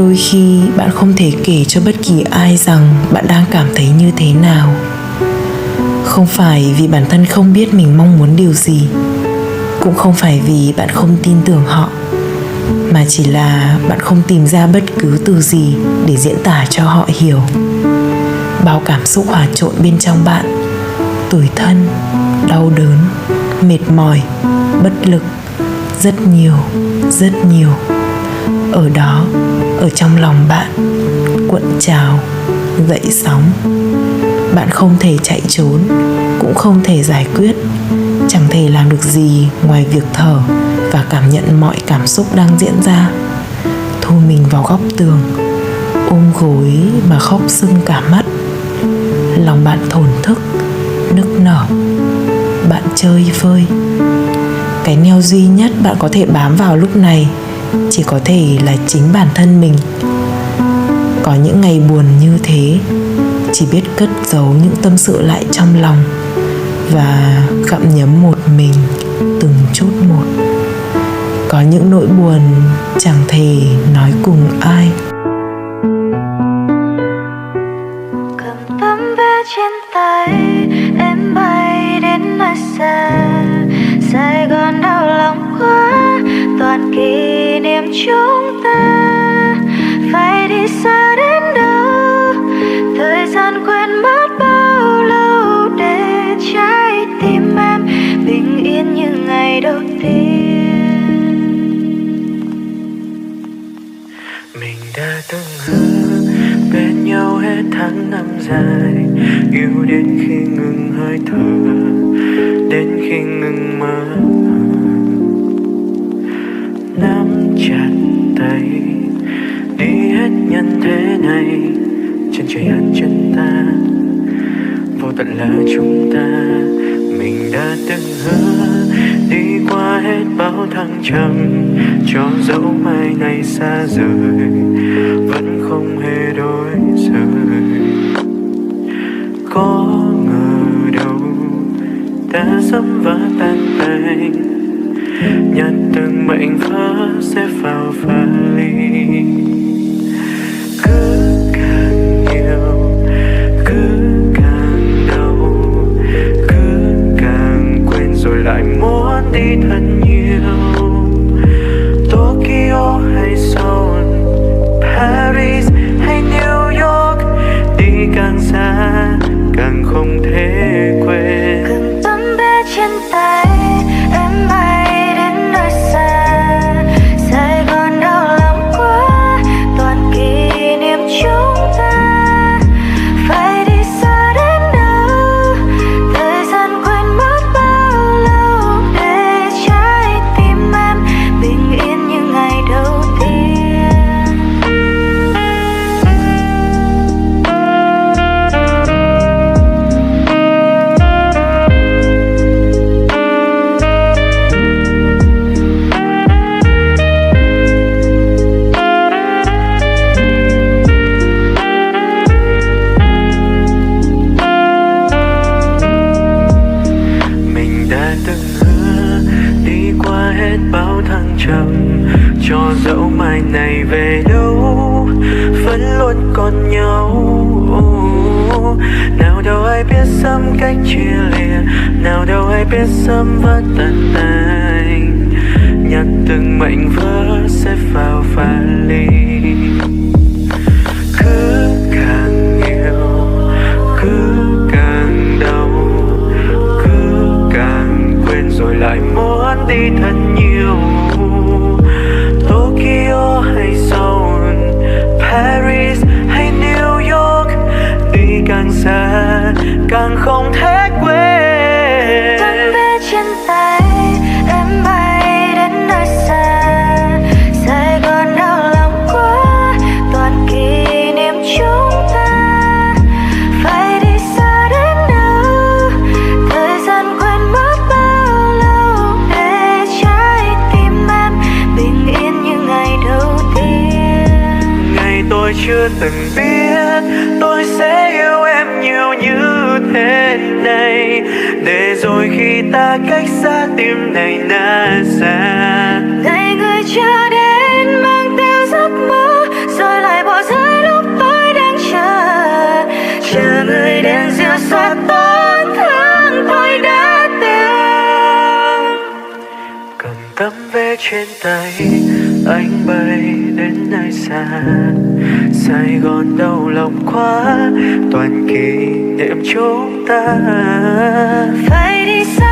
đôi khi bạn không thể kể cho bất kỳ ai rằng bạn đang cảm thấy như thế nào. Không phải vì bản thân không biết mình mong muốn điều gì, cũng không phải vì bạn không tin tưởng họ, mà chỉ là bạn không tìm ra bất cứ từ gì để diễn tả cho họ hiểu. Bao cảm xúc hòa trộn bên trong bạn, tủi thân, đau đớn, mệt mỏi, bất lực, rất nhiều rất nhiều. Ở đó ở trong lòng bạn, cuộn trào dậy sóng. Bạn không thể chạy trốn, cũng không thể giải quyết. Chẳng thể làm được gì ngoài việc thở và cảm nhận mọi cảm xúc đang diễn ra. Thu mình vào góc tường, ôm gối mà khóc sưng cả mắt. Lòng bạn thổn thức, nức nở. Bạn chơi vơi cái neo duy nhất bạn có thể bám vào lúc này chỉ có thể là chính bản thân mình. Có những ngày buồn như thế, chỉ biết cất giấu những tâm sự lại trong lòng và gặm nhấm một mình từng chút một. Có những nỗi buồn chẳng thể nói cùng ai. Cầm tấm vé trên tay. Chúng ta phải đi xa đến đâu? Thời gian quên mất bao lâu để trái tim em bình yên như ngày đầu tiên? Mình đã từng hứa bên nhau hết tháng năm dài, yêu đến khi ngừng hơi thở, đến khi ngừng mơ. Hết nhân thế này. Trên trời hẳn chân ta, vô tận là chúng ta. Mình đã từng hứa đi qua hết bao thăng trầm, cho dẫu mai này xa rời, vẫn không hề đổi rời. Có ngờ đâu ta sớm vỡ tan tành nhặt từng mệnh vỡ sẽ vào vali muốn thật nhiều Tokyo hay Seoul, Paris hay New York, đi càng xa càng không thể quên. Cầm tấm bé trên tay. Hết bao thăng trầm cho dẫu mai này về đâu, vẫn luôn còn nhau. Nào đâu ai biết sớm cách chia lìa, nào đâu ai biết sớm vỡ tan tành. Nhặt từng mảnh vỡ xếp vào vali càng không thể quên. Tấm vé trên tay em bay đến nơi xa. Sài gòn đau lòng quá toàn kỷ niệm chúng ta. Phải đi xa đến đâu? Thời gian quên mất bao lâu? Để trái tim em bình yên như ngày đầu tiên. Ngày tôi chưa từng biết bên đây để rồi khi ta cách xa tim này na xa. Ngày người chưa đến mang theo giấc mơ rồi lại bỏ rơi lúc tôi đang chờ. Chờ người đến dịu xóa tổn thương tôi đã từng. Cầm tấm vé trên tay anh bay đến nơi xa, sài gòn đau lòng quá, toàn kỷ niệm chúng ta. Phải đi xa